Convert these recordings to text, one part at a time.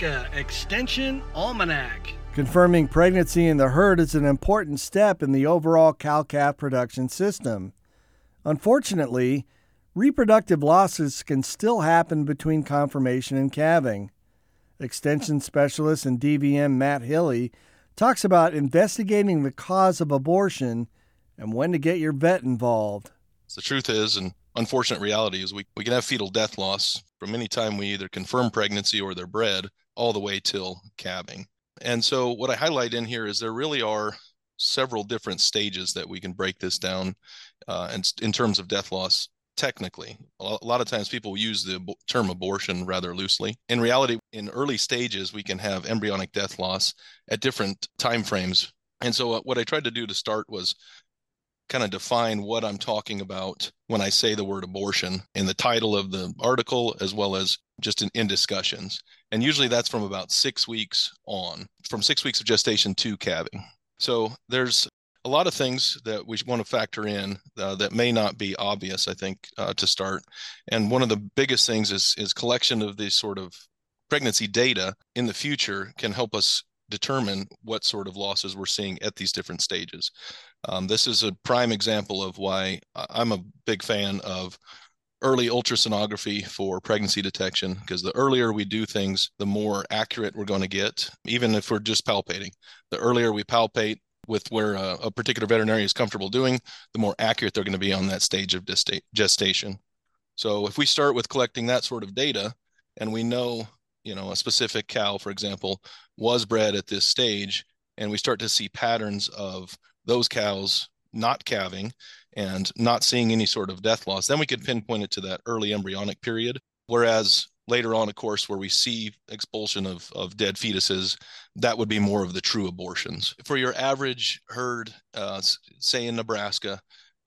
Nebraska Extension Almanac. Confirming pregnancy in the herd is an important step in the overall cow calf production system. Unfortunately, reproductive losses can still happen between confirmation and calving. Extension specialist and DVM Matt Hille talks about investigating the cause of abortion and when to get your vet involved. The truth is, and unfortunate reality is, we, we can have fetal death loss from any time we either confirm pregnancy or they're bred all the way till calving. And so, what I highlight in here is there really are several different stages that we can break this down uh, and in terms of death loss technically. A lot of times people use the term abortion rather loosely. In reality in early stages we can have embryonic death loss at different time frames. And so uh, what i tried to do to start was kind of define what i'm talking about when i say the word abortion in the title of the article as well as just in, in discussions and usually that's from about six weeks on from six weeks of gestation to calving so there's a lot of things that we want to factor in uh, that may not be obvious, I think, uh, to start. And one of the biggest things is is collection of these sort of pregnancy data in the future can help us determine what sort of losses we're seeing at these different stages. Um, this is a prime example of why I'm a big fan of early ultrasonography for pregnancy detection because the earlier we do things, the more accurate we're going to get, even if we're just palpating. The earlier we palpate, with where a, a, particular veterinarian is comfortable doing, the more accurate they're going to be on that stage of gestation. So if we start with collecting that sort of data and we know, you know, a specific cow, for example, was bred at this stage, and we start to see patterns of those cows not calving and not seeing any sort of death loss, then we could pinpoint it to that early embryonic period. Whereas later on, of course, where we see expulsion of, of dead fetuses, that would be more of the true abortions. For your average herd, uh, say in Nebraska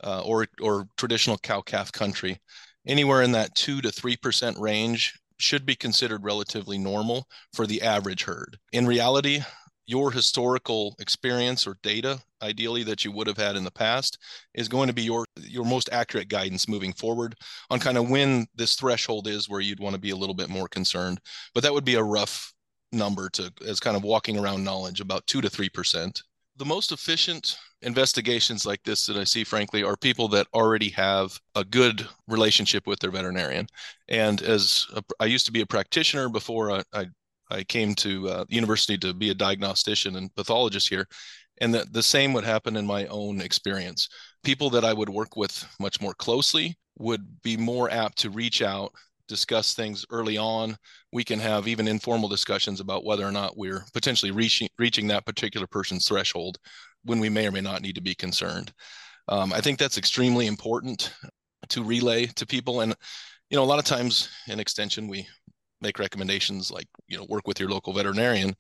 uh, or, or traditional cow calf country, anywhere in that 2 to 3% range should be considered relatively normal for the average herd. In reality, your historical experience or data ideally that you would have had in the past is going to be your your most accurate guidance moving forward on kind of when this threshold is where you'd want to be a little bit more concerned but that would be a rough number to as kind of walking around knowledge about 2 to 3% the most efficient investigations like this that I see, frankly, are people that already have a good relationship with their veterinarian. And as a, I used to be a practitioner before I, I I came to uh, university to be a diagnostician and pathologist here, and that the same would happen in my own experience. People that I would work with much more closely would be more apt to reach out, discuss things early on. We can have even informal discussions about whether or not we're potentially reaching reaching that particular person's threshold when we may or may not need to be concerned. Um, I think that's extremely important to relay to people and you know a lot of times in extension we make recommendations like you know work with your local veterinarian.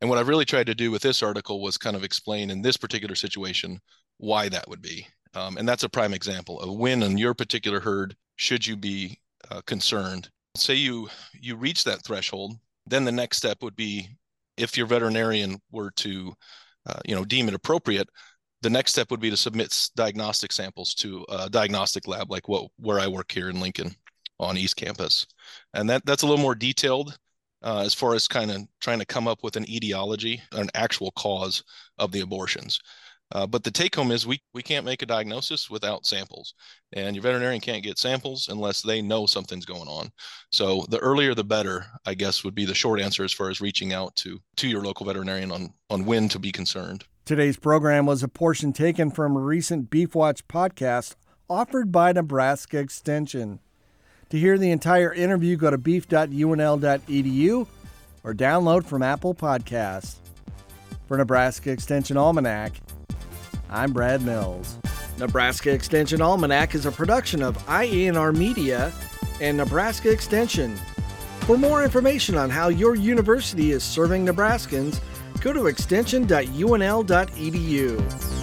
And what i've really tried to do with this article was kind of explain in this particular situation why that would be. Um, and that's a prime example of when in your particular herd should you be uh, concerned. Say you you reach that threshold then the next step would be if your veterinarian were to uh, you know deem it appropriate the next step would be to submit diagnostic samples to a diagnostic lab like what where i work here in lincoln on East Campus, and that that's a little more detailed uh, as far as kind of trying to come up with an etiology, an actual cause of the abortions. Uh, but the take home is we, we can't make a diagnosis without samples. And your veterinarian can't get samples unless they know something's going on. So the earlier the better, I guess, would be the short answer as far as reaching out to, to your local veterinarian on, on when to be concerned. Today's program was a portion taken from a recent Beef Watch podcast offered by Nebraska Extension. To hear the entire interview, go to beef.unl.edu or download from Apple Podcasts. For Nebraska Extension Almanac, I'm Brad Mills. Nebraska Extension Almanac is a production of IANR Media and Nebraska Extension. For more information on how your university is serving Nebraskans, go to extension.unl.edu.